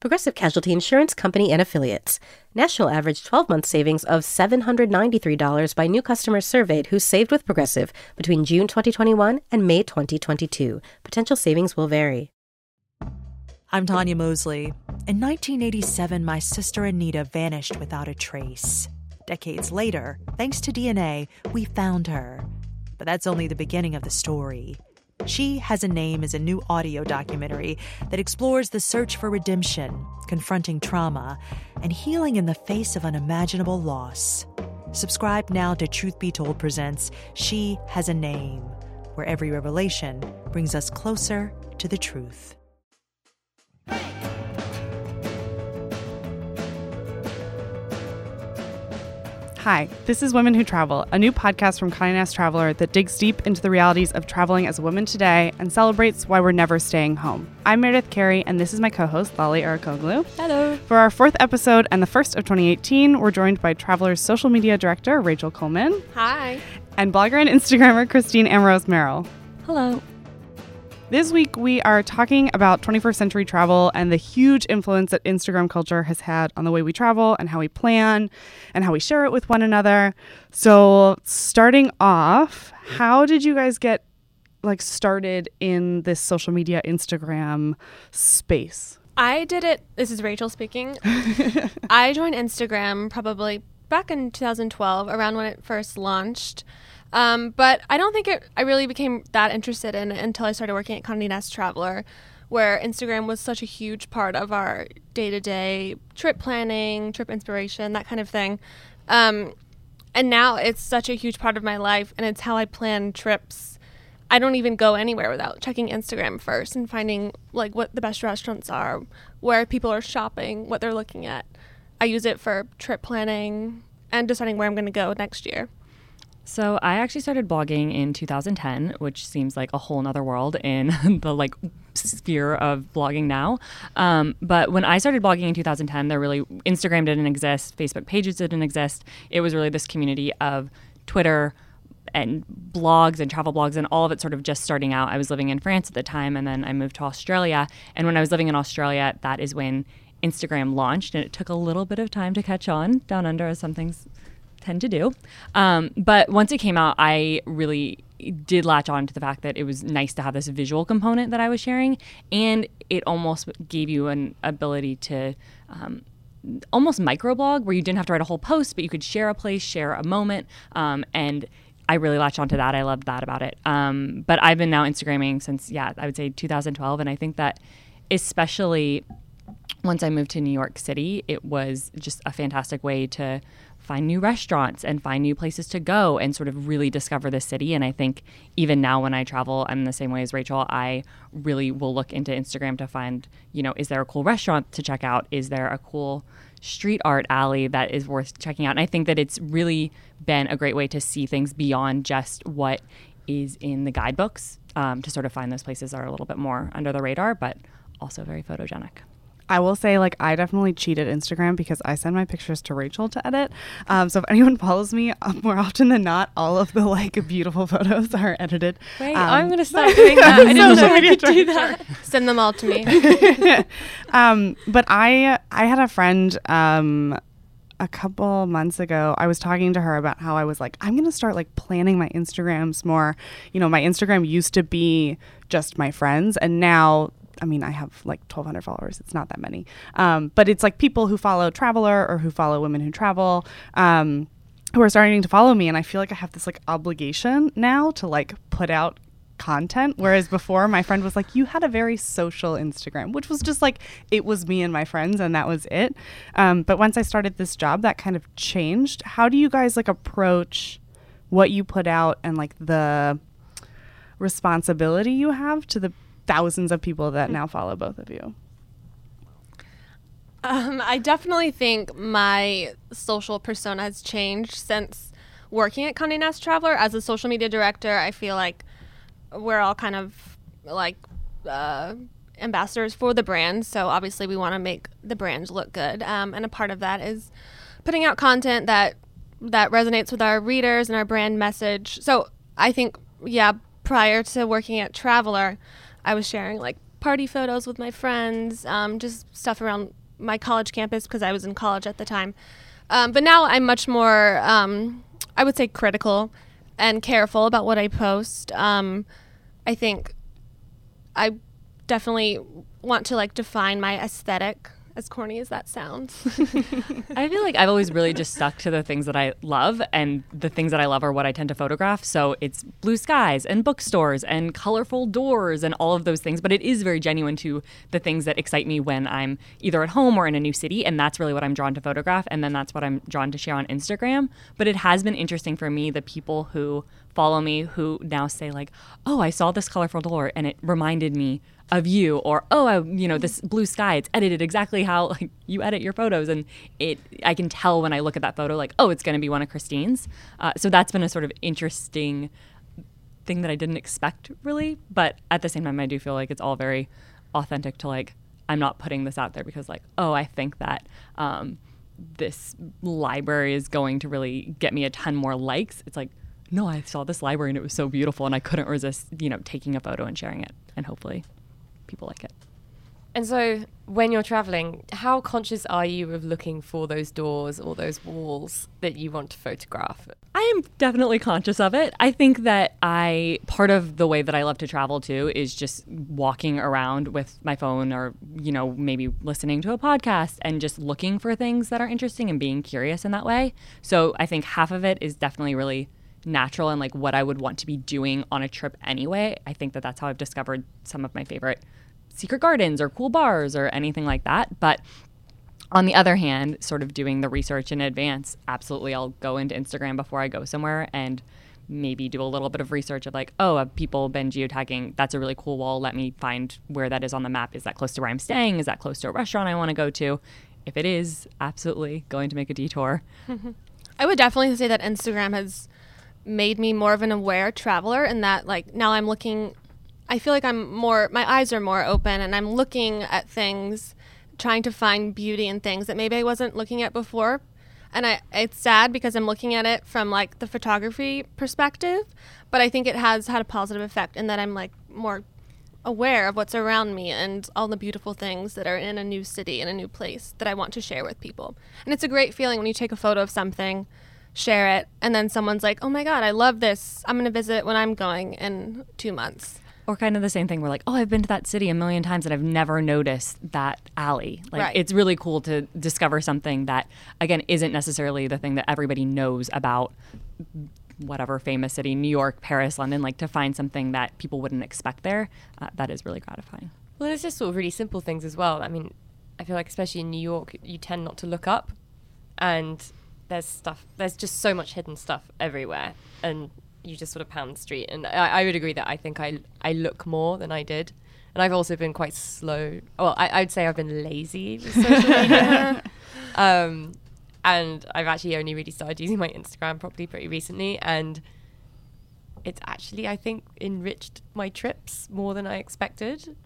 Progressive Casualty Insurance Company and Affiliates. National average 12 month savings of $793 by new customers surveyed who saved with Progressive between June 2021 and May 2022. Potential savings will vary. I'm Tanya Mosley. In 1987, my sister Anita vanished without a trace. Decades later, thanks to DNA, we found her. But that's only the beginning of the story. She Has a Name is a new audio documentary that explores the search for redemption, confronting trauma, and healing in the face of unimaginable loss. Subscribe now to Truth Be Told Presents She Has a Name, where every revelation brings us closer to the truth. Hi, this is Women Who Travel, a new podcast from Condé Nast Traveler that digs deep into the realities of traveling as a woman today and celebrates why we're never staying home. I'm Meredith Carey, and this is my co-host Lale Arikoglu. Hello. For our fourth episode and the first of 2018, we're joined by Traveler's social media director Rachel Coleman Hi. and blogger and Instagrammer Christine Amorose Merrill. Hello. This week, we are talking about 21st century travel and the huge influence that Instagram culture has had on the way we travel and how we plan and how we share it with one another. So, starting off, how did you guys get like started in this social media Instagram space? I did it. This is Rachel speaking. I joined Instagram probably back in 2012, around when it first launched. Um, but I don't think it, I really became that interested in it until I started working at Condé Nast Traveler, where Instagram was such a huge part of our day to day trip planning, trip inspiration, that kind of thing. Um, and now it's such a huge part of my life, and it's how I plan trips. I don't even go anywhere without checking Instagram first and finding like what the best restaurants are, where people are shopping, what they're looking at. I use it for trip planning and deciding where I'm going to go next year. So I actually started blogging in 2010, which seems like a whole nother world in the like sphere of blogging now. Um, but when I started blogging in 2010, there really Instagram didn't exist, Facebook pages didn't exist. It was really this community of Twitter and blogs and travel blogs and all of it sort of just starting out. I was living in France at the time, and then I moved to Australia. And when I was living in Australia, that is when Instagram launched, and it took a little bit of time to catch on down under, as some things tend to do. Um, but once it came out, I really did latch on to the fact that it was nice to have this visual component that I was sharing, and it almost gave you an ability to. Um, almost microblog where you didn't have to write a whole post, but you could share a place, share a moment, um, and I really latched onto that. I loved that about it. Um, but I've been now Instagramming since, yeah, I would say 2012. And I think that especially once I moved to New York City, it was just a fantastic way to find new restaurants and find new places to go and sort of really discover the city. And I think even now when I travel, I'm the same way as Rachel. I really will look into Instagram to find, you know, is there a cool restaurant to check out? Is there a cool street art alley that is worth checking out? And I think that it's really been a great way to see things beyond just what is in the guidebooks um, to sort of find those places that are a little bit more under the radar, but also very photogenic. I will say, like, I definitely cheated Instagram because I send my pictures to Rachel to edit. Um, so if anyone follows me, uh, more often than not, all of the like beautiful photos are edited. Wait, Um, I'm going to start doing that. I didn't know I could do that. Send them all to me. um, but I I had a friend um, a couple months ago. I was talking to her about how I was like, I'm gonna start like planning my Instagrams more. You know, my Instagram used to be just my friends, and now. I mean, I have like 1,200 followers. It's not that many, um, but it's like people who follow Traveler or who follow Women Who Travel, um, who are starting to follow me, and I feel like I have this like obligation now to like put out content. Whereas before my friend was like you had a very social instagram which was just like it was me and my friends and that was it. Um, but once i started this job that kind of changed. How do you guys like approach what you put out and like the responsibility you have to the thousands of people that now follow both of you Um, I definitely think my social persona has changed since working at Condé Nast Traveler as a social media director. I feel like we're all kind of like uh, ambassadors for the brand, so obviously we want to make the brand look good. Um, and a part of that is putting out content that that resonates with our readers and our brand message. So I think, yeah, prior to working at Traveler, I was sharing like party photos with my friends, um, just stuff around my college campus because I was in college at the time. Um, but now I'm much more, um, I would say, critical and careful about what I post. Um, I think I definitely want to like define my aesthetic as corny as that sounds. I feel like I've always really just stuck to the things that I love, and the things that I love are what I tend to photograph. So it's blue skies and bookstores and colorful doors and all of those things. But it is very genuine to the things that excite me when I'm either at home or in a new city. And that's really what I'm drawn to photograph. And then that's what I'm drawn to share on Instagram. But it has been interesting for me, the people who follow me who now say, like, oh, I saw this colorful door and it reminded me of you or oh I, you know this blue sky it's edited exactly how like you edit your photos. And it i can tell when i look at that photo like oh it's going to be one of christine's. Uh, so that's been a sort of interesting thing that i didn't expect really. But at the same time i do feel like it's all very authentic to like i'm not putting this out there because like oh i think that um, this library is going to really get me a ton more likes. It's like no i saw this library and it was so beautiful and i couldn't resist you know taking a photo and sharing it and hopefully people like it. And so, when you're traveling, how conscious are you of looking for those doors or those walls that you want to photograph? I am definitely conscious of it. I think that I, part of the way that I love to travel too is just walking around with my phone or, you know, maybe listening to a podcast and just looking for things that are interesting and being curious in that way. So I think half of it is definitely really natural and like what I would want to be doing on a trip anyway. I think that that's how I've discovered some of my favorite secret gardens or cool bars or anything like that. But on the other hand, sort of doing the research in advance, absolutely, I'll go into Instagram before I go somewhere and maybe do a little bit of research of like, oh, have people been geotagging? That's a really cool wall. Let me find where that is on the map. Is that close to where I'm staying? Is that close to a restaurant I want to go to? If it is, absolutely going to make a detour. I would definitely say that Instagram has made me more of an aware traveler and that like now I'm looking I feel like I'm more, my eyes are more open and I'm looking at things, trying to find beauty in things that maybe I wasn't looking at before. And I, it's sad because I'm looking at it from like the photography perspective, but I think it has had a positive effect in that I'm like more aware of what's around me and all the beautiful things that are in a new city in a new place that I want to share with people. And it's a great feeling when you take a photo of something, share it, and then someone's like, "Oh my god, I love this. I'm going to visit when I'm going in 2 months." or kind of the same thing. We're like, oh, I've been to that city a million times and I've never noticed that alley. Like, right. it's really cool to discover something that, again, isn't necessarily the thing that everybody knows about whatever famous city, New York, Paris, London, like to find something that people wouldn't expect there. Uh, that is really gratifying. Well, there's just sort of really simple things as well. I mean, I feel like, especially in New York, you tend not to look up and there's stuff, there's just so much hidden stuff everywhere. And you just sort of pound the street. And I, I, would agree that I think I I look more than I did, and I've also been quite slow. Well, I, would say I've been lazy with social media. um, and I've actually only really started using my Instagram properly pretty recently, and it's actually I think enriched my trips more than I expected.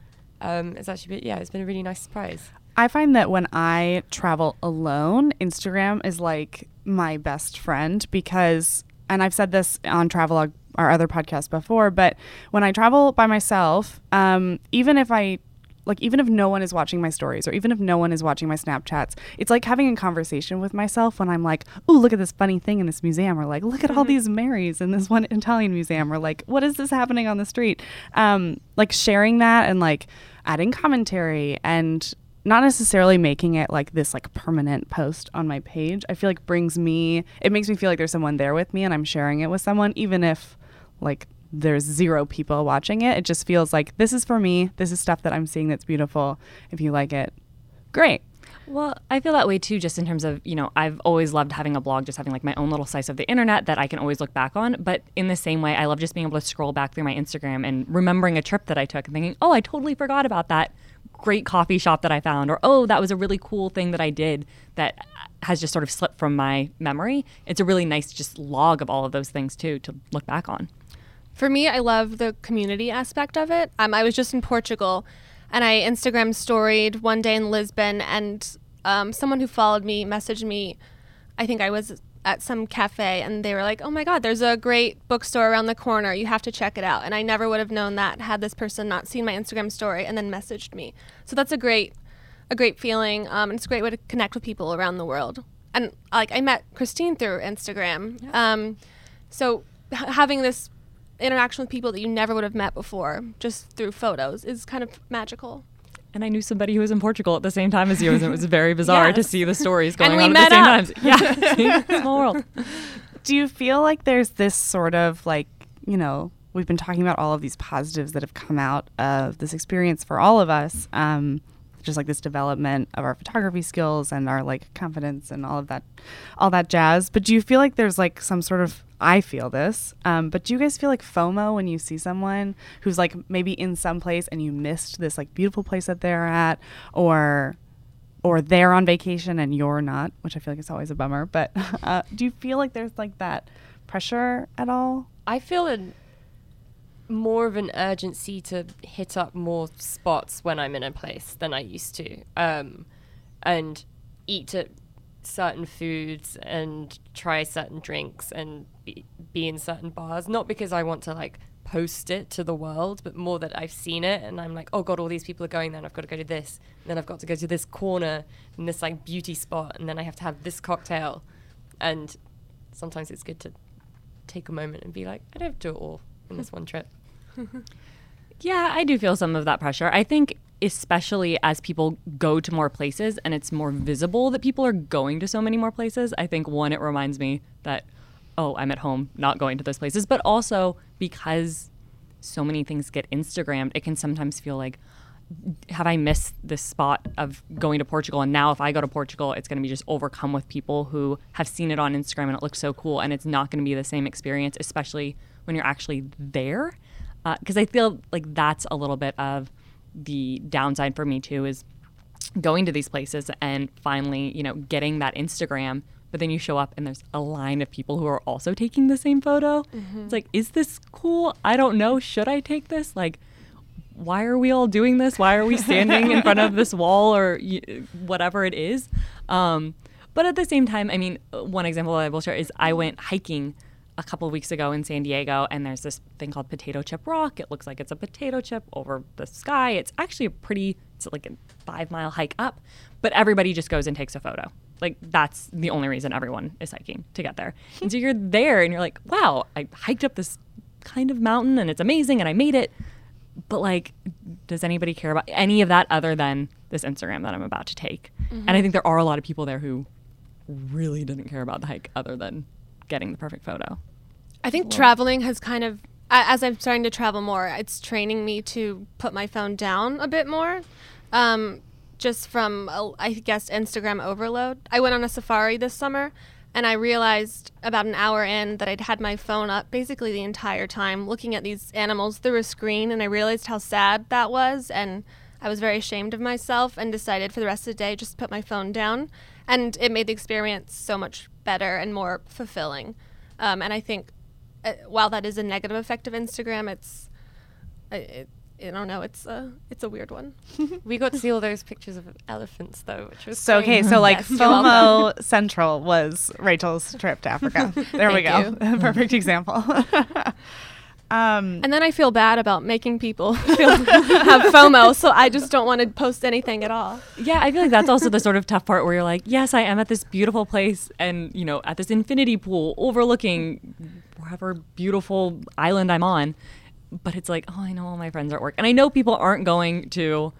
Um, it's actually been, yeah, it's been a really nice surprise. I find that when I travel alone, Instagram is like my best friend because and I've said this on Travelogue, our other podcast before, but when I travel by myself, um, even if I like even if no one is watching my stories or even if no one is watching my Snapchats, it's like having a conversation with myself when I'm like, oh, look at this funny thing in this museum, or like, look at all mm-hmm. these Marys in this one Italian museum, or like, what is this happening on the street? Um, like sharing that and like adding commentary and not necessarily making it like this like permanent post on my page. I feel like brings me it makes me feel like there's someone there with me and i'm sharing it with someone even if like there's zero people watching it. It just feels like this is for me. This is stuff that i'm seeing that's beautiful. If you like it great. Well, I feel that way too, just in terms of, you know, I've always loved having a blog, just having like my own little slice of the internet that I can always look back on. But in the same way, I love just being able to scroll back through my Instagram and remembering a trip that I took and thinking, oh, I totally forgot about that great coffee shop that I found, or oh, that was a really cool thing that I did that has just sort of slipped from my memory. It's a really nice just log of all of those things too to look back on. For me, I love the community aspect of it. Um, I was just in Portugal and I Instagram storied one day in Lisbon, and um, someone who followed me messaged me. I think I was at some cafe, and they were like, "Oh my God, there's a great bookstore around the corner. You have to check it out." And I never would have known that had this person not seen my Instagram story and then messaged me. So that's a great, a great feeling. Um, and it's a great way to connect with people around the world. And like I met Christine through Instagram. Yeah. Um, so h- having this interaction with people that you never would have met before just through photos is kind of magical. And I knew somebody who was in Portugal at the same time as you, and it was very bizarre yes. to see the stories going on at the same time. Yeah, small world. Do you feel like there's this sort of like, you know, we've been talking about all of these positives that have come out of this experience for all of us, um, just like this development of our photography skills and our like confidence and all of that, all that jazz. But do you feel like there's like some sort of I feel this. Um, but do you guys feel like FOMO when you see someone who's like maybe in some place and you missed this like beautiful place that they're at, or or they're on vacation and you're not, which I feel like is always a bummer. But uh, do you feel like there's like that pressure at all? I feel a more of an urgency to hit up more spots when I'm in a place than I used to, um, and eat at certain foods and try certain drinks and be, be in certain bars. Not because I want to like post it to the world, but more that I've seen it and I'm like, oh god, all these people are going there and I've got to go to this. And then I've got to go to this corner and this like beauty spot and then I have to have this cocktail. And sometimes it's good to take a moment and be like, I don't have to do it all in this one trip. yeah, I do feel some of that pressure. I think especially as people go to more places and it's more visible that people are going to so many more places, I think one, it reminds me that, oh, I'm at home not going to those places. But also because so many things get Instagrammed, it can sometimes feel like, have I missed this spot of going to Portugal? And now if I go to Portugal, it's going to be just overcome with people who have seen it on Instagram and it looks so cool. And it's not going to be the same experience, especially when you're actually there. Because uh, I feel like that's a little bit of the downside for me too is going to these places and finally, you know, getting that Instagram, but then you show up and there's a line of people who are also taking the same photo. Mm-hmm. It's like, is this cool? I don't know. Should I take this? Like, why are we all doing this? Why are we standing in front of this wall or y- whatever it is? Um, but at the same time, I mean, one example I will share is I went hiking a couple weeks ago in San Diego, and there's this thing called Potato Chip Rock. It looks like it's a potato chip over the sky. It's actually a pretty, it's like a five mile hike up, but everybody just goes and takes a photo. Like that's the only reason everyone is hiking to get there. and so you're there, and you're like, wow, I hiked up this kind of mountain, and it's amazing, and I made it. But like, does anybody care about any of that other than this Instagram that I'm about to take? Mm-hmm. And I think there are a lot of people there who really didn't care about the hike other than getting the perfect photo. I think well, traveling has kind of, as I'm starting to travel more, it's training me to put my phone down a bit more. Um, just from, I guess, Instagram overload. I went on a safari this summer and I realized about an hour in that I'd had my phone up basically the entire time looking at these animals through a screen and I realized how sad that was and I was very ashamed of myself and decided for the rest of the day just to put my phone down and it made the experience so much better and more fulfilling. Um, and I think uh, while that is a negative effect of Instagram, it's uh, it, I don't know. It's a it's a weird one. we got to see all those pictures of elephants though, which was so okay. So like yes, FOMO Central was Rachel's trip to Africa. There we go. Perfect example. Um, and then I feel bad about making people feel, have FOMO, so I just don't want to post anything at all. Yeah, I feel like that's also the sort of tough part where you're like, yes, I am at this beautiful place and, you know, at this infinity pool overlooking whatever beautiful island I'm on. But it's like, oh, I know all my friends are at work. And I know people aren't going to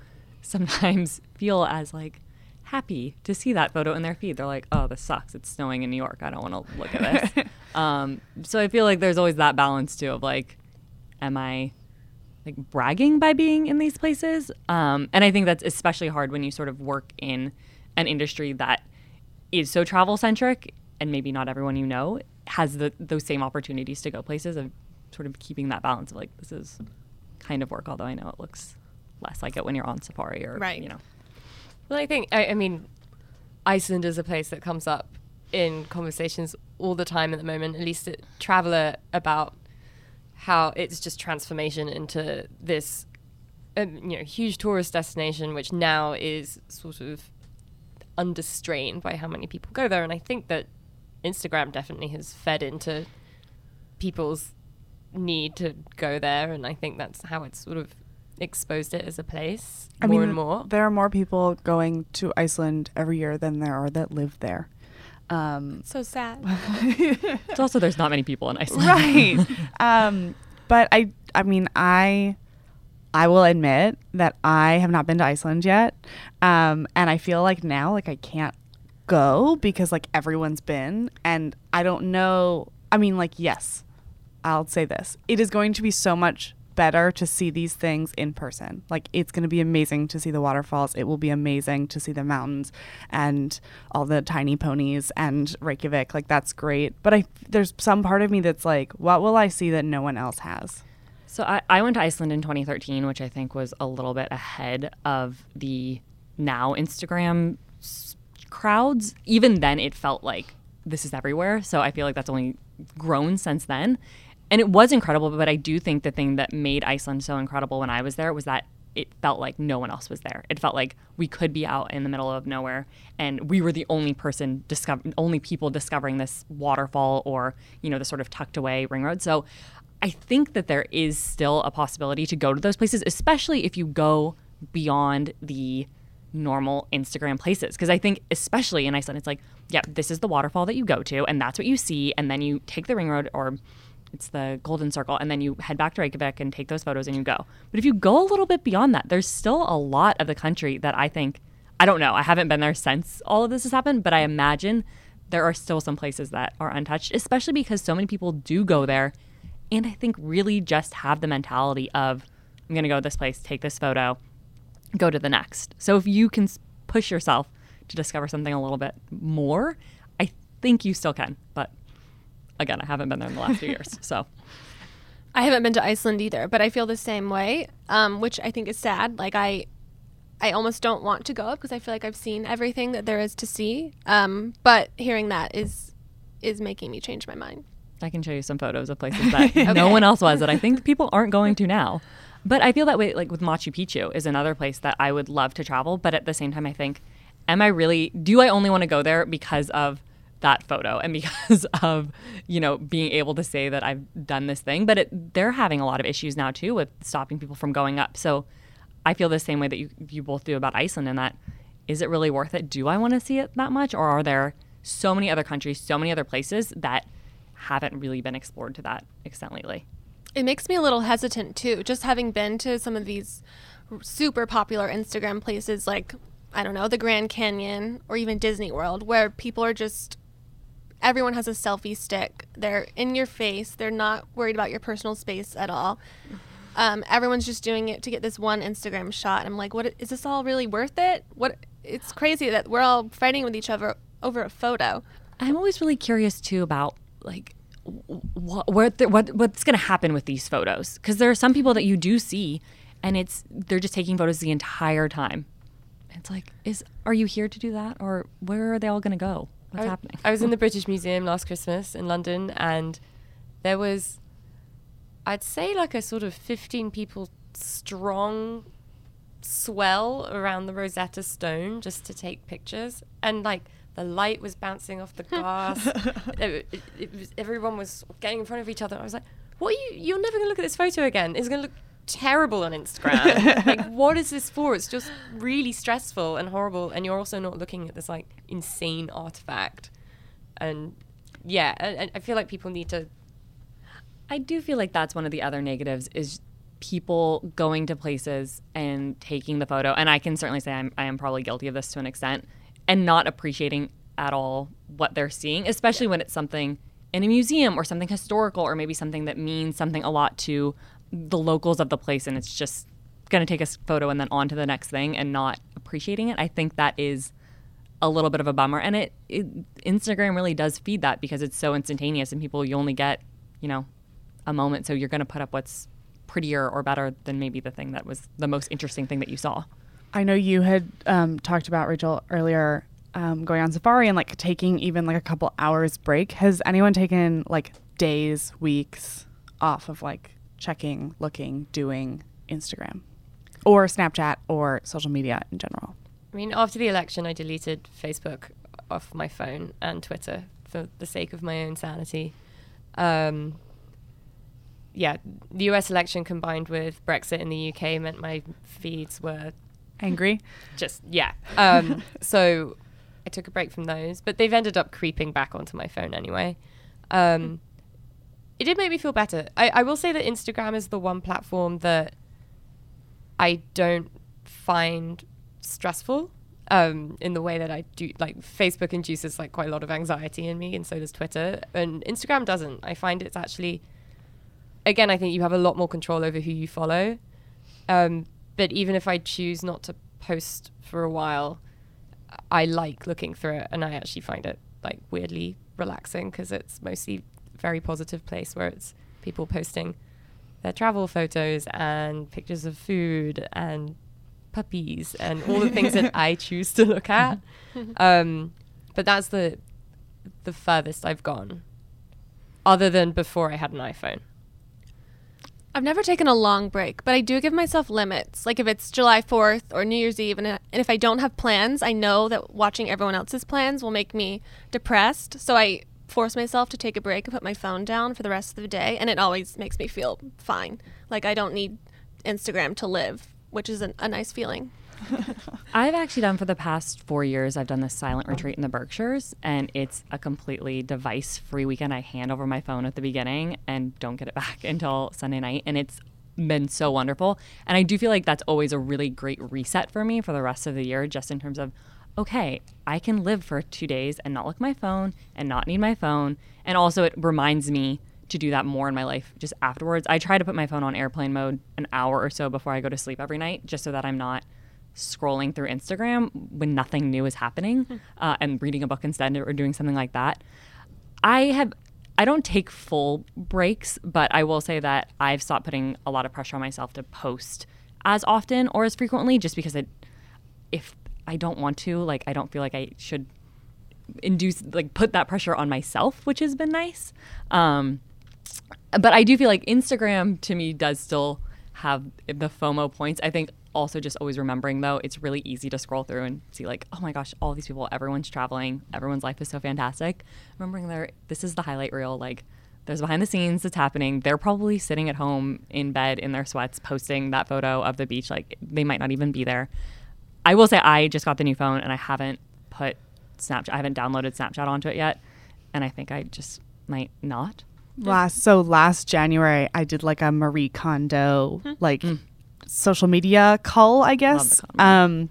sometimes feel as like happy to see that photo in their feed. They're like, oh, this sucks. It's snowing in New York. I don't want to look at this. um, so I feel like there's always that balance too of like, am I like bragging by being in these places? Um, and I think that's especially hard when you sort of work in an industry that is so travel centric and maybe not everyone you know has the, those same opportunities to go places of sort of keeping that balance of like this is kind of work although I know it looks less like it when you're on safari or Right. you know. Well, I think I, I mean, Iceland is a place that comes up in conversations all the time at the moment. At least at Traveler about how it's just transformation into this, um, you know, huge tourist destination, which now is sort of under strain by how many people go there. And I think that Instagram definitely has fed into people's need to go there, and I think that's how it's sort of exposed it as a place I more mean, and more. there are more people going to Iceland every year than there are that live there. Um, So sad. It's also there's not many people in Iceland. right. um, but I, I mean, I, I will admit that I have not been to Iceland yet, um, and I feel like now, like I can't go because like everyone's been, and I don't know. I mean, like yes, I'll say this: it is going to be so much better to see these things in person. Like it's going to be amazing to see the waterfalls. It will be amazing to see the mountains and all the tiny ponies and Reykjavik. Like that's great. But I there's some part of me that's like, what will I see that no one else has? So I, I went to Iceland in 2013, which I think was a little bit ahead of the now Instagram crowds. Even then, it felt like this is everywhere. So I feel like that's only grown since then. And it was incredible, but I do think the thing that made Iceland so incredible when I was there was that it felt like no one else was there. It felt like we could be out in the middle of nowhere and we were the only person discover only people discovering this waterfall or, you know, the sort of tucked away ring road. So I think that there is still a possibility to go to those places, especially if you go beyond the normal Instagram places. Because I think, especially in Iceland, it's like, yep, this is the waterfall that you go to, and that's what you see. And then you take the ring road or it's the golden circle, and then you head back to Reykjavik and take those photos and you go. But if you go a little bit beyond that, there's still a lot of the country that I think, I don't know, I haven't been there since all of this has happened, but I imagine there are still some places that are untouched, especially because so many people do go there and I think really just have the mentality of I'm going to go to this place, take this photo, go to the next. So if you can push yourself to discover something a little bit more, I think you still can. But again, I haven't been there in the last few years. So I haven't been to Iceland either, but I feel the same way, um, which I think is sad. Like I, I almost don't want to go because I feel like I've seen everything that there is to see. Um, but hearing that is is making me change my mind. I can show you some photos of places that no one else was that I think people aren't going to now. But I feel that way like with Machu Picchu is another place that I would love to travel, but at the same time I think am I really do I only want to go there because of that photo and because of, you know, being able to say that I've done this thing, but it, they're having a lot of issues now too with stopping people from going up. So I feel the same way that you you both do about Iceland in that is it really worth it? Do I want to see it that much or are there so many other countries, so many other places that haven't really been explored to that extent lately. It makes me a little hesitant too, just having been to some of these super popular Instagram places like I don't know, the Grand Canyon or even Disney World where people are just everyone has a selfie stick. They're in your face. They're not worried about your personal space at all. Um, everyone's just doing it to get this one Instagram shot. I'm like, what is this all really worth it? What it's crazy that we're all fighting with each other over a photo. I'm always really curious too about like what what what what's going to happen with these photos because there are some people that you do see and it's they're just taking photos the entire time. It's like is are you here to do that or where are they all going to go? What's I, happening? I was in the British Museum last Christmas in London, and there was, I'd say, like a sort of 15 people strong swell around the Rosetta Stone just to take pictures. And like the light was bouncing off the glass. it, it, it was, everyone was getting in front of each other. I was like, what are you, you're never going to look at this photo again. It's going to look terrible on Instagram. like, what is this for? It's just really stressful and horrible. And you're also not looking at this like insane artifact. And yeah, I, I feel like people need to. I do feel like that's one of the other negatives is people going to places and taking the photo and I can certainly say I'm I am probably guilty of this to an extent and not appreciating at all what they're seeing, especially when it's something in a museum or something historical or maybe something that means something a lot to the locals of the place and it's just going to take a photo and then on to the next thing and not appreciating it. I think that is a little bit of a bummer and it, it Instagram really does feed that because it's so instantaneous and people you only get, you know, a moment so you're going to put up what's prettier or better than maybe the thing that was the most interesting thing that you saw. I know you had um, talked about Rachel earlier um, going on safari and like taking even like a couple hours break. Has anyone taken like days, weeks off of like checking, looking, doing Instagram or Snapchat or social media in general? I mean, after the election, I deleted Facebook off my phone and Twitter for the sake of my own sanity. Um, yeah, the US election combined with Brexit in the UK meant my feeds were Angry? just, yeah. Um, so I took a break from those, but they've ended up creeping back onto my phone anyway. Um, it did make me feel better. I, I will say that Instagram is the one platform that I don't find stressful um, in the way that I do. Like Facebook induces like quite a lot of anxiety in me, and so does Twitter. And Instagram doesn't. I find it's actually, again, I think you have a lot more control over who you follow. Um, but even if I choose not to post for a while, I like looking through it, and I actually find it like weirdly relaxing because it's mostly very positive place where it's people posting their travel photos and pictures of food and puppies and all the things that I choose to look at. Um, but that's the the furthest I've gone, other than before I had an iPhone. I've never taken a long break, but I do give myself limits. Like if it's July 4th or New Year's Eve, and, and if I don't have plans, I know that watching everyone else's plans will make me depressed. So I force myself to take a break and put my phone down for the rest of the day, and it always makes me feel fine. Like I don't need Instagram to live, which is an, a nice feeling. I've actually done for the past four years, I've done this silent retreat in the Berkshires, and it's a completely device free weekend. I hand over my phone at the beginning and don't get it back until Sunday night. And it's been so wonderful. And I do feel like that's always a really great reset for me for the rest of the year, just in terms of, okay, I can live for two days and not look my phone and not need my phone. And also, it reminds me to do that more in my life just afterwards. I try to put my phone on airplane mode an hour or so before I go to sleep every night, just so that I'm not scrolling through Instagram when nothing new is happening uh, and reading a book instead or doing something like that. I have I don't take full breaks, but I will say that I've stopped putting a lot of pressure on myself to post as often or as frequently just because it if I don't want to, like I don't feel like I should induce like put that pressure on myself, which has been nice. Um, but I do feel like Instagram to me does still have the FOMO points. I think also just always remembering though, it's really easy to scroll through and see like, oh my gosh, all these people, everyone's traveling, everyone's life is so fantastic. Remembering there, this is the highlight reel, like there's behind the scenes that's happening. They're probably sitting at home in bed in their sweats, posting that photo of the beach. Like they might not even be there. I will say I just got the new phone and I haven't put Snapchat, I haven't downloaded Snapchat onto it yet, and I think I just might not. Last so last January I did like a Marie Kondo like social media cull, I guess. Um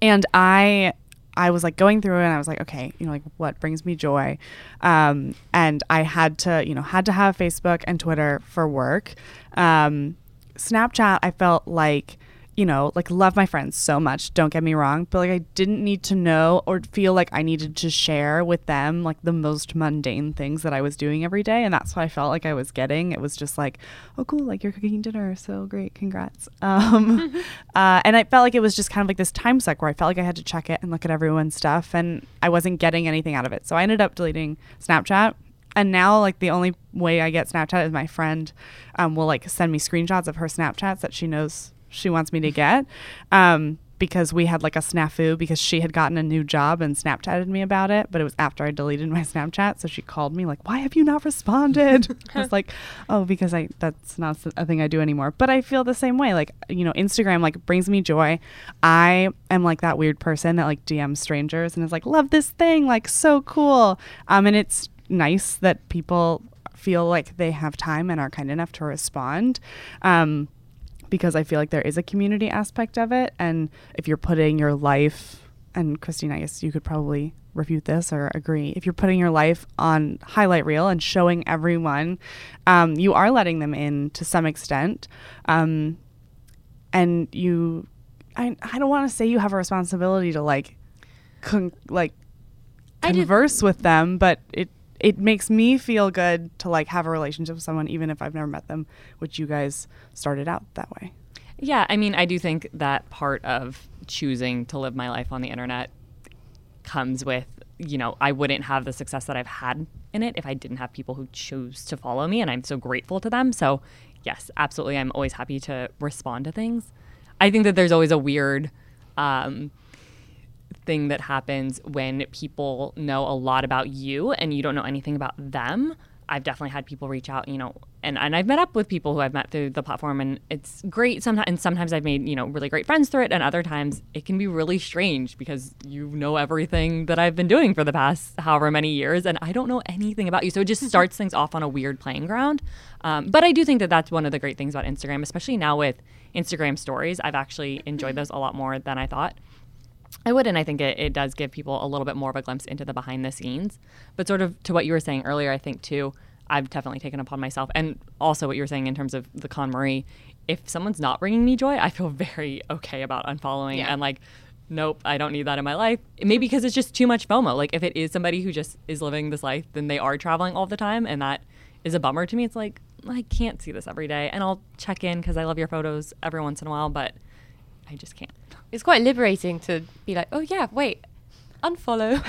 and I I was like going through it and I was like, okay, you know, like what brings me joy? Um and I had to, you know, had to have Facebook and Twitter for work. Um Snapchat I felt like you know, like love my friends so much, don't get me wrong, but like I didn't need to know or feel like I needed to share with them like the most mundane things that I was doing every day. And that's what I felt like I was getting. It was just like, oh, cool, like you're cooking dinner. So great. Congrats. Um, uh, and I felt like it was just kind of like this time suck where I felt like I had to check it and look at everyone's stuff and I wasn't getting anything out of it. So I ended up deleting Snapchat and now like the only way i get snapchat is my friend um, will like send me screenshots of her snapchats that she knows she wants me to get um, because we had like a snafu because she had gotten a new job and snapchatted me about it but it was after i deleted my snapchat so she called me like why have you not responded? I was like oh because i that's not a thing i do anymore. But i feel the same way like you know instagram like brings me joy. I am like that weird person that like dms strangers and is like love this thing like so cool. Um and it's nice that people feel like they have time and are kind enough to respond. Um because I feel like there is a community aspect of it. And if you're putting your life, and Christine, I guess you could probably refute this or agree. If you're putting your life on highlight reel and showing everyone, um, you are letting them in to some extent. Um, and you, I, I don't want to say you have a responsibility to like, con- like converse with them, but it it makes me feel good to like have a relationship with someone even if I've never met them, which you guys started out that way. Yeah, I mean, I do think that part of choosing to live my life on the internet comes with, you know, I wouldn't have the success that I've had in it if I didn't have people who choose to follow me, and I'm so grateful to them. So, yes, absolutely, I'm always happy to respond to things. I think that there's always a weird um, thing that happens when people know a lot about you and you don't know anything about them. I've definitely had people reach out, you know, and, and I've met up with people who I've met through the platform and it's great sometimes and sometimes I've made, you know, really great friends through it and other times it can be really strange because you know everything that I've been doing for the past however many years and I don't know anything about you. So it just starts things off on a weird playing ground. Um, but I do think that that's one of the great things about Instagram, especially now with Instagram stories. I've actually enjoyed those a lot more than I thought. I would, and I think it, it does give people a little bit more of a glimpse into the behind the scenes. But sort of to what you were saying earlier, I think too, I've definitely taken upon myself, and also what you were saying in terms of the KonMari. If someone's not bringing me joy, I feel very okay about unfollowing Yeah. and like, nope, I don't need that in my life. Maybe because it's just too much FOMO. Like if it is somebody who just is living this life, then they are traveling all the time, and that is a bummer to me. It's like I can't see this every day, and I'll check in because I love your photos every once in a while, but I just can't. It's quite liberating to be like, oh yeah, wait, unfollow.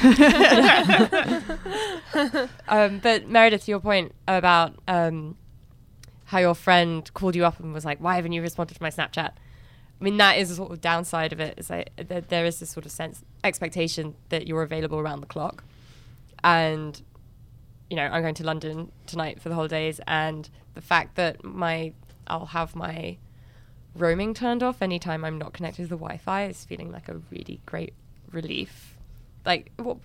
um, but Meredith, to your point about um, how your friend called you up and was like, why haven't you responded to my Snapchat? I mean, that is a sort of downside of it. Is like that there is this sort of sense expectation that you're available around the clock, and you know, I'm going to London tonight for the holidays, and the fact that my I'll have my roaming turned off anytime I'm not connected to the Wi-Fi is feeling like a really great relief. Like, wh-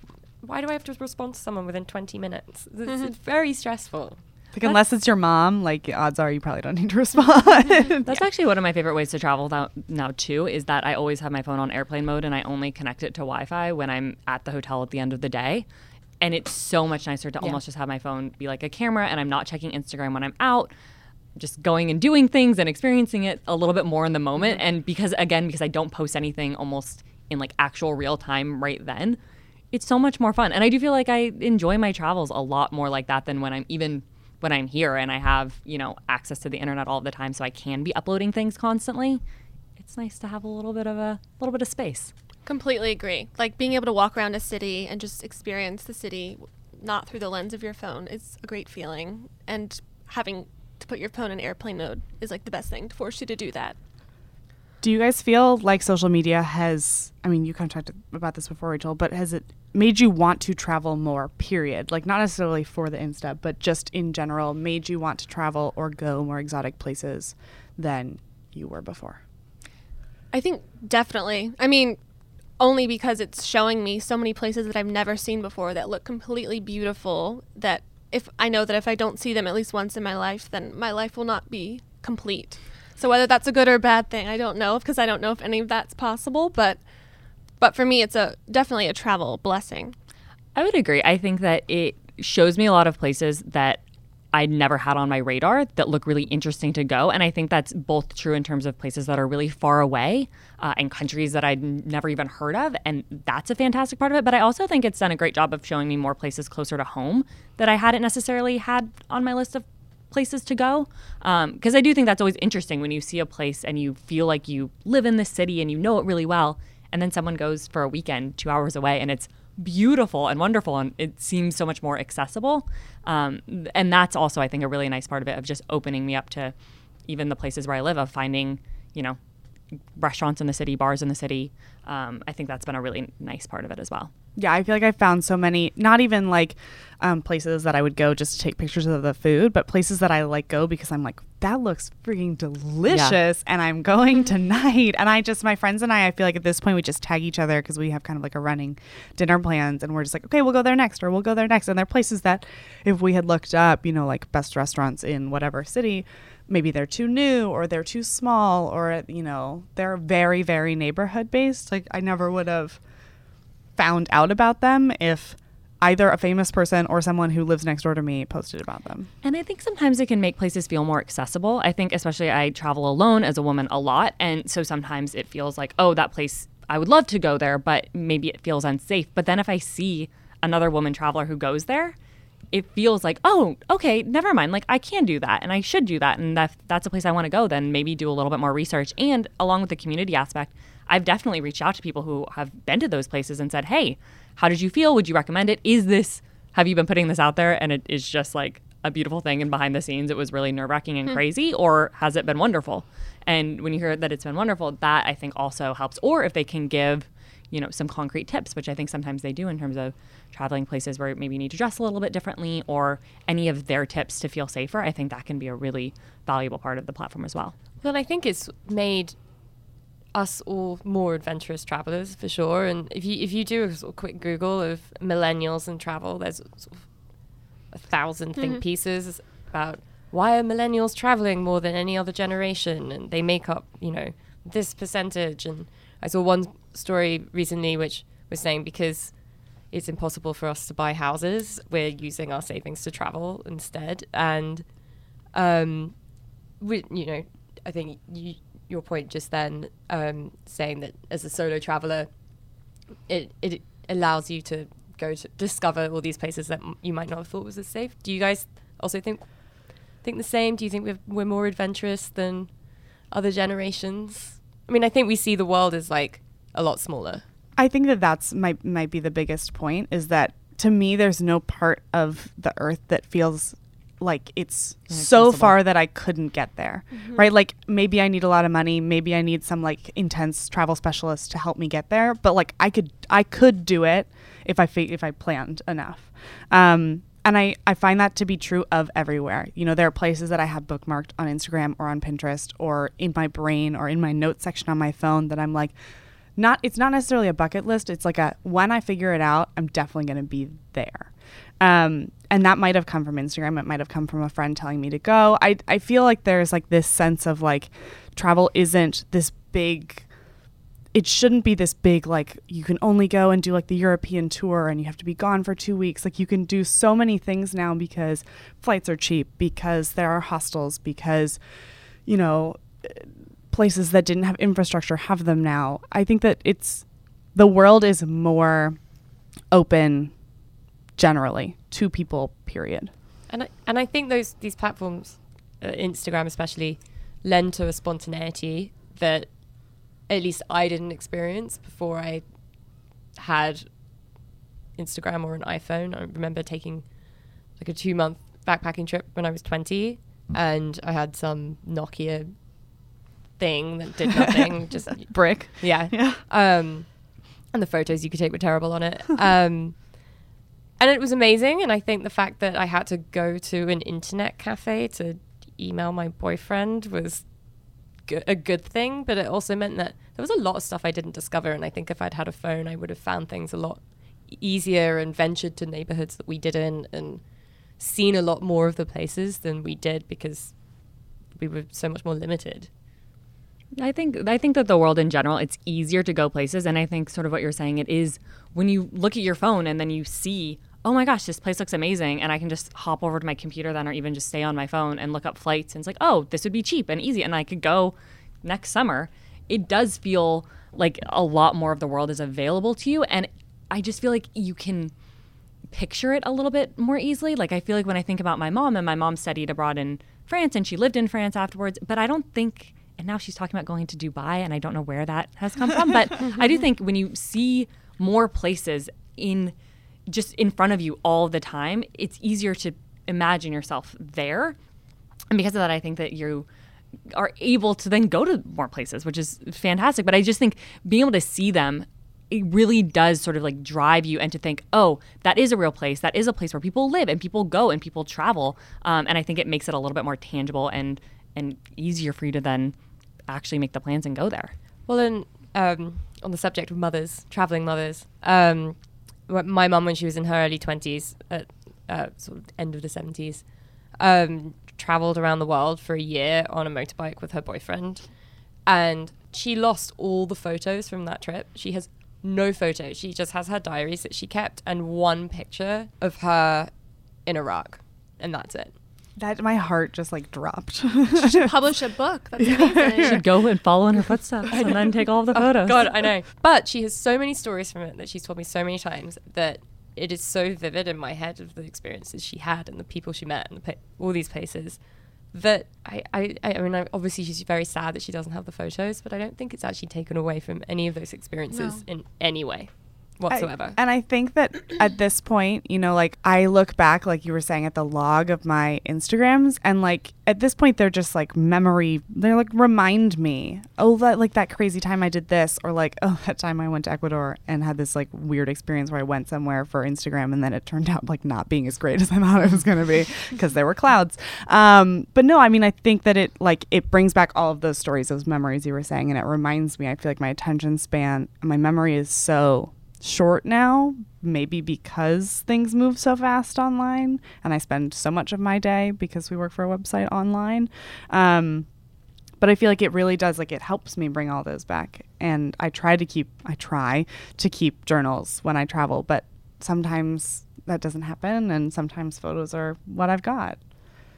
why do I have to respond to someone within 20 minutes? It's, mm-hmm. it's very stressful. Like unless it's your mom, like odds are you probably don't need to respond. That's actually one of my favorite ways to travel now, now too is that I always have my phone on airplane mode and I only connect it to Wi-Fi when I'm at the hotel at the end of the day. And it's so much nicer to almost just have my phone be like a camera and I'm not checking Instagram when I'm out, just going and doing things and experiencing it a little bit more in the moment. Mm-hmm. And because again, because I don't post anything almost in like actual real time right then, it's so much more fun. And I do feel like I enjoy my travels a lot more like that than when I'm even when I'm here and I have, you know, access to the internet all the time so I can be uploading things constantly. It's nice to have a little bit of a little bit of space. Completely agree. Like being able to walk around a city and just experience the city not through the lens of your phone is a great feeling. And having to put your phone in airplane mode is like the best thing to force you to do that. Do you guys feel like social media has, I mean, you kind of talked about this before, Rachel, but has it made you want to travel more, period? Like, not necessarily for the Insta, but just in general, made you want to travel or go more exotic places than you were before? I think definitely. I mean, only because it's showing me so many places that I've never seen before that look completely beautiful that if I know that if I don't see them at least once in my life, then my life will not be complete. So whether that's a good or bad thing, I don't know because I don't know if any of that's possible, but but for me it's a definitely a travel blessing. I would agree. I think that it shows me a lot of places that I never had on my radar that look really interesting to go. And I think that's both true in terms of places that are really far away uh, and countries that I'd never even heard of. And that's a fantastic part of it. But I also think it's done a great job of showing me more places closer to home that I hadn't necessarily had on my list of places to go. Because I do think that's always interesting when you see a place and you feel like you live in this city and you know it really well. And then someone goes for a weekend two hours away and it's beautiful and wonderful and it seems so much more accessible. Um, and that's also i think a really nice part of it of just opening me up to even the places where i live of finding you know restaurants in the city bars in the city. Um, i think that's been a really nice part of it as well Yeah, I feel like I found so many, not even like um, places that I would go just to take pictures of the food, but places that I like go because I'm like, that looks freaking delicious and I'm going tonight. And I just, my friends and I, I feel like at this point we just tag each other because we have kind of like a running dinner plans and we're just like, okay, we'll go there next or we'll go there next. And there are places that if we had looked up, you know, like best restaurants in whatever city, maybe they're too new or they're too small or, you know, they're very, very neighborhood based. Like I never would have found out about them if either a famous person or someone who lives next door to me posted about them. And I think sometimes it can make places feel more accessible. I think, especially, I travel alone as a woman a lot. And so sometimes it feels like, oh, that place, I would love to go there, but maybe it feels unsafe. But then if I see another woman traveler who goes there, it feels like, oh, okay, never mind. Like I can do that and I should do that. And that, that's a place I want to go, then maybe do a little bit more research. And along with the community aspect, I've definitely reached out to people who have been to those places and said, hey, how did you feel? Would you recommend it? Is this, have you been putting this out there? And it is just like a beautiful thing. And behind the scenes, it was really nerve wracking and hmm. crazy. Or has it been wonderful? And when you hear that it's been wonderful, that I think also helps. Or if they can give, you know, some concrete tips, which I think sometimes they do in terms of traveling places where maybe you need to dress a little bit differently or any of their tips to feel safer, I think that can be a really valuable part of the platform as well. Well, I think it's made us all more adventurous travelers for sure. And if you if you do a sort of quick Google of millennials and travel, there's sort of a 1000 think pieces about why are millennials traveling more than any other generation, and they make up you know this percentage. And I saw one story recently which was saying because it's impossible for us to buy houses, we're using our savings to travel instead, and um, we, you know, I think you, your point just then, um, saying that as a solo traveler, it it allows you to go to discover all these places that you might not have thought was as safe. Do you guys also think think the same? Do you think we're we're more adventurous than other generations? I mean, I think we see the world as like a lot smaller. I think that that's might might be the biggest point is that to me there's no part of the earth that feels like it's so far that I couldn't get there. Right? Like maybe I need a lot of money, maybe I need some like intense travel specialist to help me get there, but like I could I could do it if I fi- if I planned enough. Um and I, I find that to be true of everywhere. You know, there are places that I have bookmarked on Instagram or on Pinterest or in my brain or in my notes section on my phone that I'm like, not it's not necessarily a bucket list it's like a when i figure it out i'm definitely going to be there um, and that might have come from instagram. It might have come from a friend telling me to go. I, I feel like there's like this sense of like travel isn't this big it shouldn't be this big like you can only go and do like the european tour and you have to be gone for two weeks. Like you can do so many things now because flights are cheap because there are hostels because you know places that didn't have infrastructure have them now. I think that it's the world is more open generally to people period. And I, and I think those these platforms, uh, Instagram especially, lend to a spontaneity that at least I didn't experience before I had Instagram or an iPhone. I remember taking like a two month backpacking trip when I was 20 and I had some Nokia thing that did nothing, just Brick. yeah. Yeah. Um, and the photos you could take were terrible on it. Um, and it was amazing. And I think the fact that I had to go to an internet cafe to email my boyfriend was a good thing. But it also meant that there was a lot of stuff I didn't discover. And I think if I'd had a phone, I would have found things a lot easier and ventured to neighborhoods that we didn't and seen a lot more of the places than we did because we were so much more limited. I think I think that the world in general, it's easier to go places, and I think sort of what you're saying, it is when you look at your phone and then you see, oh my gosh, this place looks amazing, and I can just hop over to my computer then, or even just stay on my phone and look up flights, and it's like, oh, this would be cheap and easy, and I could go next summer. It does feel like a lot more of the world is available to you, and I just feel like you can picture it a little bit more easily. Like I feel like when I think about my mom and my mom studied abroad in France and she lived in France afterwards, but I don't think and now she's talking about going to Dubai and I don't know where that has come from, but I do think when you see more places in just in front of you all the time, it's easier to imagine yourself there. And because of that, I think that you are able to then go to more places, which is fantastic. But I just think being able to see them, it really does sort of like drive you and to think, oh, that is a real place. That is a place where people live and people go and people travel. Um, and I think it makes it a little bit more tangible and and easier for you to then actually make the plans and go there. Well, then, um, on the subject of mothers, traveling mothers, um, my mum, when she was in her early 20s, at uh, sort of end of the 70s, um, traveled around the world for a year on a motorbike with her boyfriend. And she lost all the photos from that trip. She has no photos. She just has her diaries that she kept and one picture of her in Iraq. And that's it. That my heart just like dropped. She should publish a book. That's amazing. She should go and follow in her footsteps and then take all of the oh, photos. God, I know. But she has so many stories from it that she's told me so many times that it is so vivid in my head of the experiences she had and the people she met and the pa- all these places that I, I, I mean, I, obviously she's very sad that she doesn't have the photos, but I don't think it's actually taken away from any of those experiences in any way whatsoever. I, and I think that at this point, you know, like I look back, like you were saying, at the log of my Instagrams, and like at this point, they're just like memory. They're like remind me, oh, that like that crazy time I did this, or like oh, that time I went to Ecuador and had this like weird experience where I went somewhere for Instagram, and then it turned out like not being as great as I thought it was gonna be because there were clouds. Um, but no, I mean, I think that it like it brings back all of those stories, those memories you were saying, and it reminds me. I feel like my attention span, my memory is so short now, maybe because things move so fast online and I spend so much of my day because we work for a website online. Um, but I feel like it really does like it helps me bring all those back and I try to keep I try to keep journals when I travel, but sometimes that doesn't happen and sometimes photos are what I've got.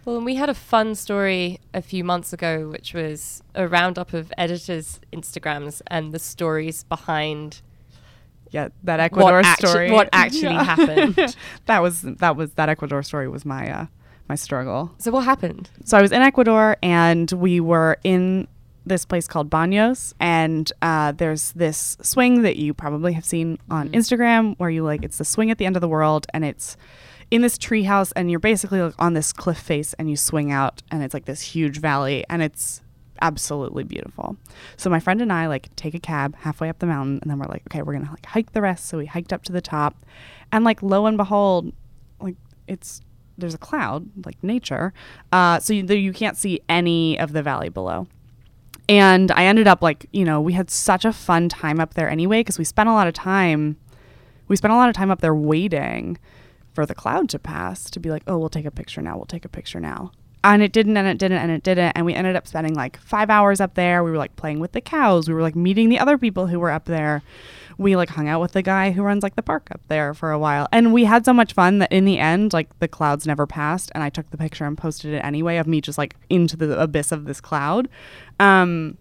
Well, and we had a fun story a few months ago, which was a roundup of editors' Instagrams and the stories behind yeah, that Ecuador what actu- story. what actually Yeah. happened. that was that was that Ecuador story was my uh, my struggle. So what happened? So I was in Ecuador and we were in this place called Baños and uh, there's this swing that you probably have seen on Instagram where you like it's the swing at the end of the world and it's in this treehouse and you're basically like on this cliff face and you swing out and it's like this huge valley and it's absolutely beautiful. So my friend and I like take a cab halfway up the mountain and then we're like, okay, we're gonna like hike the rest. So we hiked up to the top and like lo and behold, like it's there's a cloud like nature, uh, so you, you can't see any of the valley below. And I ended up like you know we had such a fun time up there anyway because we spent a lot of time, we spent a lot of time up there waiting for the cloud to pass to be like, oh, we'll take a picture now. We'll take a picture now. And it didn't, and it didn't, and it didn't. And we ended up spending like five hours up there. We were like playing with the cows. We were like meeting the other people who were up there. We like hung out with the guy who runs like the park up there for a while. And we had so much fun that in the end, like the clouds never passed. And I took the picture and posted it anyway of me just like into the abyss of this cloud. Um,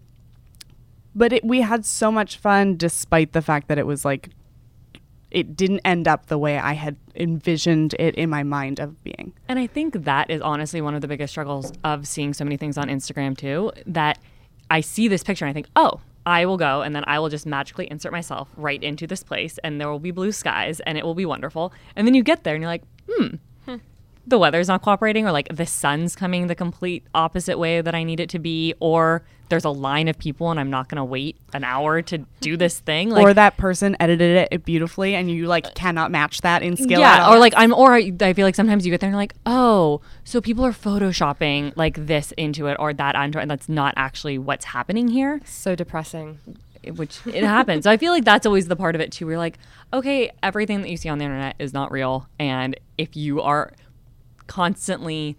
but it, we had so much fun despite the fact that it was like it didn't end up the way I had envisioned it in my mind of being. And I think that is honestly one of the biggest struggles of seeing so many things on Instagram too. That I see this picture and I think, oh, I will go and then I will just magically insert myself right into this place and there will be blue skies and it will be wonderful. And then you get there and you're like, hmm, the weather's not cooperating or like the sun's coming the complete opposite way that I need it to be or there's a line of people and I'm not going to wait an hour to do this thing. Like, or that person edited it beautifully and you like cannot match that in skill yeah, or like I'm, or I I feel like sometimes you get there and you're like, oh, so people are photoshopping like this into it or that onto it, and that's not actually what's happening here, So depressing. which it happens. So I feel like that's always the part of it too. You're like, okay, everything that you see on the internet is not real, and if you are constantly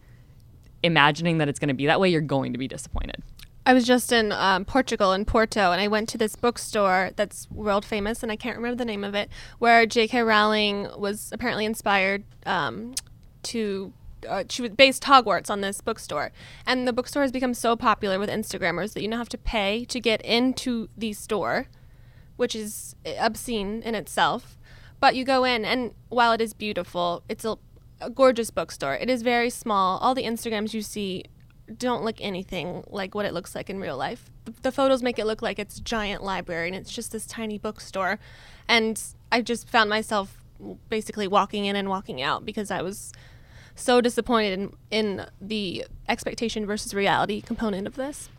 imagining that it's going to be that way, you're going to be disappointed. I was just in um, Portugal in Porto, and I went to this bookstore that's world famous, and I can't remember the name of it, where J.K. Rowling was apparently inspired um, to. Uh, she was based Hogwarts on this bookstore, and the bookstore has become so popular with Instagrammers that you now have to pay to get into the store, which is obscene in itself. But you go in, and while it is beautiful, it's a, a gorgeous bookstore. It is very small. All the Instagrams you see don't look anything like what it looks like in real life. The, the photos make it look like it's giant library and it's just this tiny bookstore. And I just found myself basically walking in and walking out because I was so disappointed in, in the expectation versus reality component of this.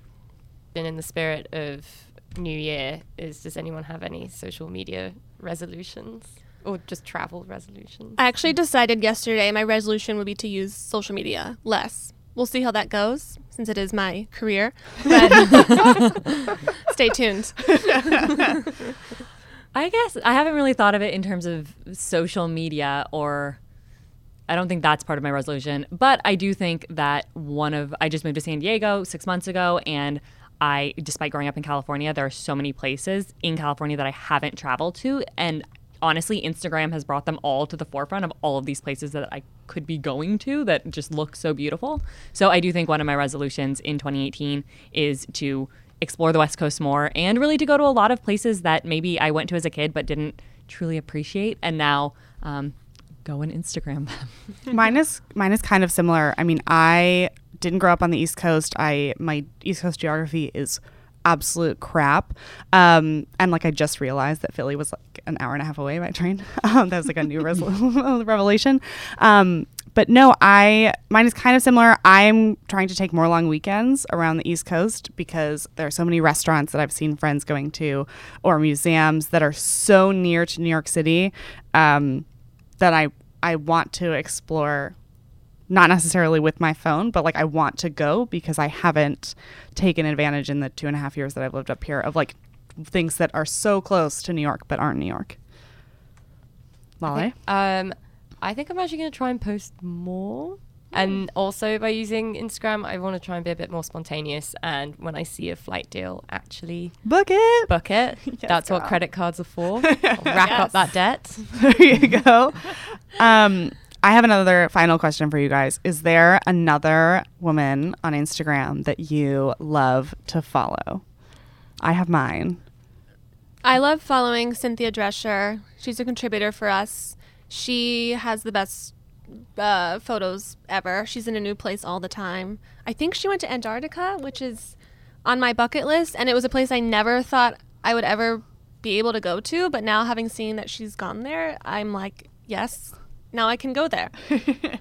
And in the spirit of New Year. Is does anyone have any social media resolutions or just travel resolutions? I actually decided yesterday my resolution would be to use social media less. We'll see how that goes since it is my career. But stay tuned. I guess I haven't really thought of it in terms of social media or I don't think that's part of my resolution, but I do think that one of I just moved to San Diego 6 months ago and I despite growing up in California, there are so many places in California that I haven't traveled to and honestly Instagram has brought them all to the forefront of all of these places that I could be going to that just look so beautiful. So I do think one of my resolutions in 2018 is to explore the West Coast more and really to go to a lot of places that maybe I went to as a kid but didn't truly appreciate. And now um, go and Instagram them. mine is mine is kind of similar. I mean, I didn't grow up on the East Coast. I my East Coast geography is absolute crap. Um, and like I just realized that Philly was like an hour and a half away by train. Um, that was like a new revelation. Um, but no, I mine is kind of similar. I'm trying to take more long weekends around the East Coast because there are so many restaurants that I've seen friends going to or museums that are so near to New York City um, that I I want to explore not necessarily with my phone, but like I want to go because I haven't taken advantage in the two and a half years that I've lived up here of like things that are so close to New York but aren't New York. Molly? Um, I think I'm actually going to try and post more. And also by using Instagram, I want to try and be a bit more spontaneous. And when I see a flight deal, actually Book it. book it. That's what credit cards are for. I'll rack up that debt. there you go. Um, I have another final question for you guys. Is there another woman on Instagram that you love to follow? I have mine. I love following Cynthia Drescher. She's a contributor for us. She has the best uh, photos ever. She's in a new place all the time. I think she went to Antarctica, which is on my bucket list, and it was a place I never thought I would ever be able to go to. But now, having seen that she's gone there, I'm like, yes, now I can go there.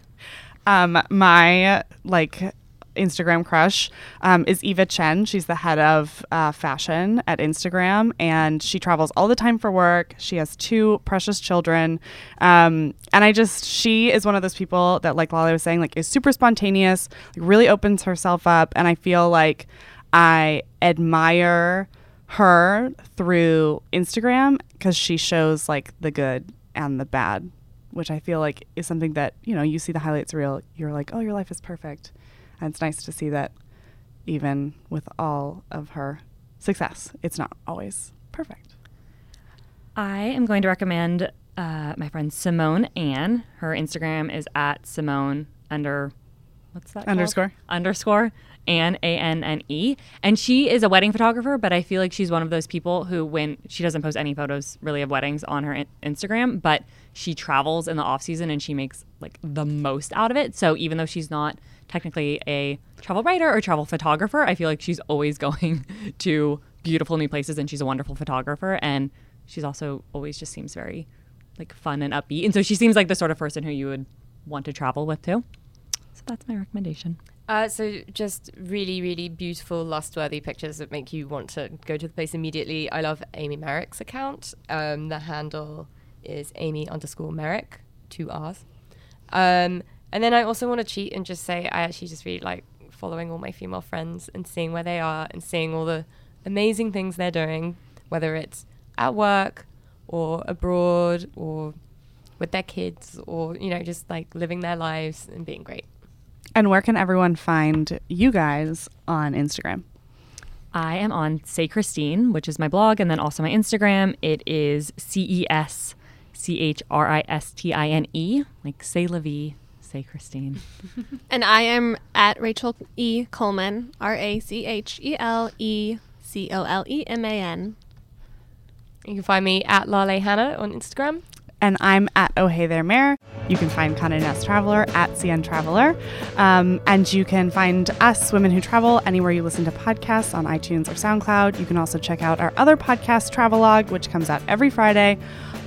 Um, my like Instagram crush um, is Eva Chen. She's the head of uh, fashion at Instagram, and she travels all the time for work. She has two precious children, um, and I just she is one of those people that, like Lolly was saying, like is super spontaneous, like really opens herself up, and I feel like I admire her through Instagram because she shows like the good and the bad which I feel like is something that, you know, you see the highlights reel, you're like, oh, your life is perfect. And it's nice to see that even with all of her success, it's not always perfect. I am going to recommend uh, my friend Simone Anne. Her Instagram is at Simone under what's that called? Underscore? Underscore Anne A N N E, and she is a wedding photographer. But I feel like she's one of those people who, when she doesn't post any photos really of weddings on her in- Instagram, but she travels in the off season and she makes like the most out of it. So even though she's not technically a travel writer or travel photographer, I feel like she's always going to beautiful new places, and she's a wonderful photographer and she's also always just seems very like fun and upbeat. And so she seems like the sort of person who you would want to travel with too. So that's my recommendation. Uh, so just really, really beautiful, lust-worthy pictures that make you want to go to the place immediately. I love Amy Merrick's account. Um, the handle is Amy underscore Merrick, two R's. Um, and then I also want to cheat and just say I actually just really like following all my female friends and seeing where they are and seeing all the amazing things they're doing, whether it's at work or abroad or with their kids or, you know, just like living their lives and being great. And where can everyone find you guys on Instagram? I am on C'est Christine, which is my blog, and then also my Instagram. It is C E S C H R I S T I N E, like Say La Vie, C'est Christine. And I am at Rachel E. Coleman, R A C H E L E C O L E M A N. You can find me at Lale Hannah on Instagram. And I'm at Oh Hey There Mayor. You can find Condé Nast Traveler at CN Traveler. Um, and you can find us, Women Who Travel, anywhere you listen to podcasts on iTunes or SoundCloud. You can also check out our other podcast, Travelogue, which comes out every Friday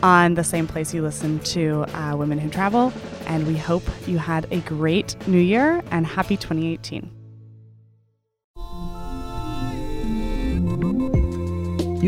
on the same place you listen to uh, Women Who Travel. And we hope you had a great new year and happy 2018.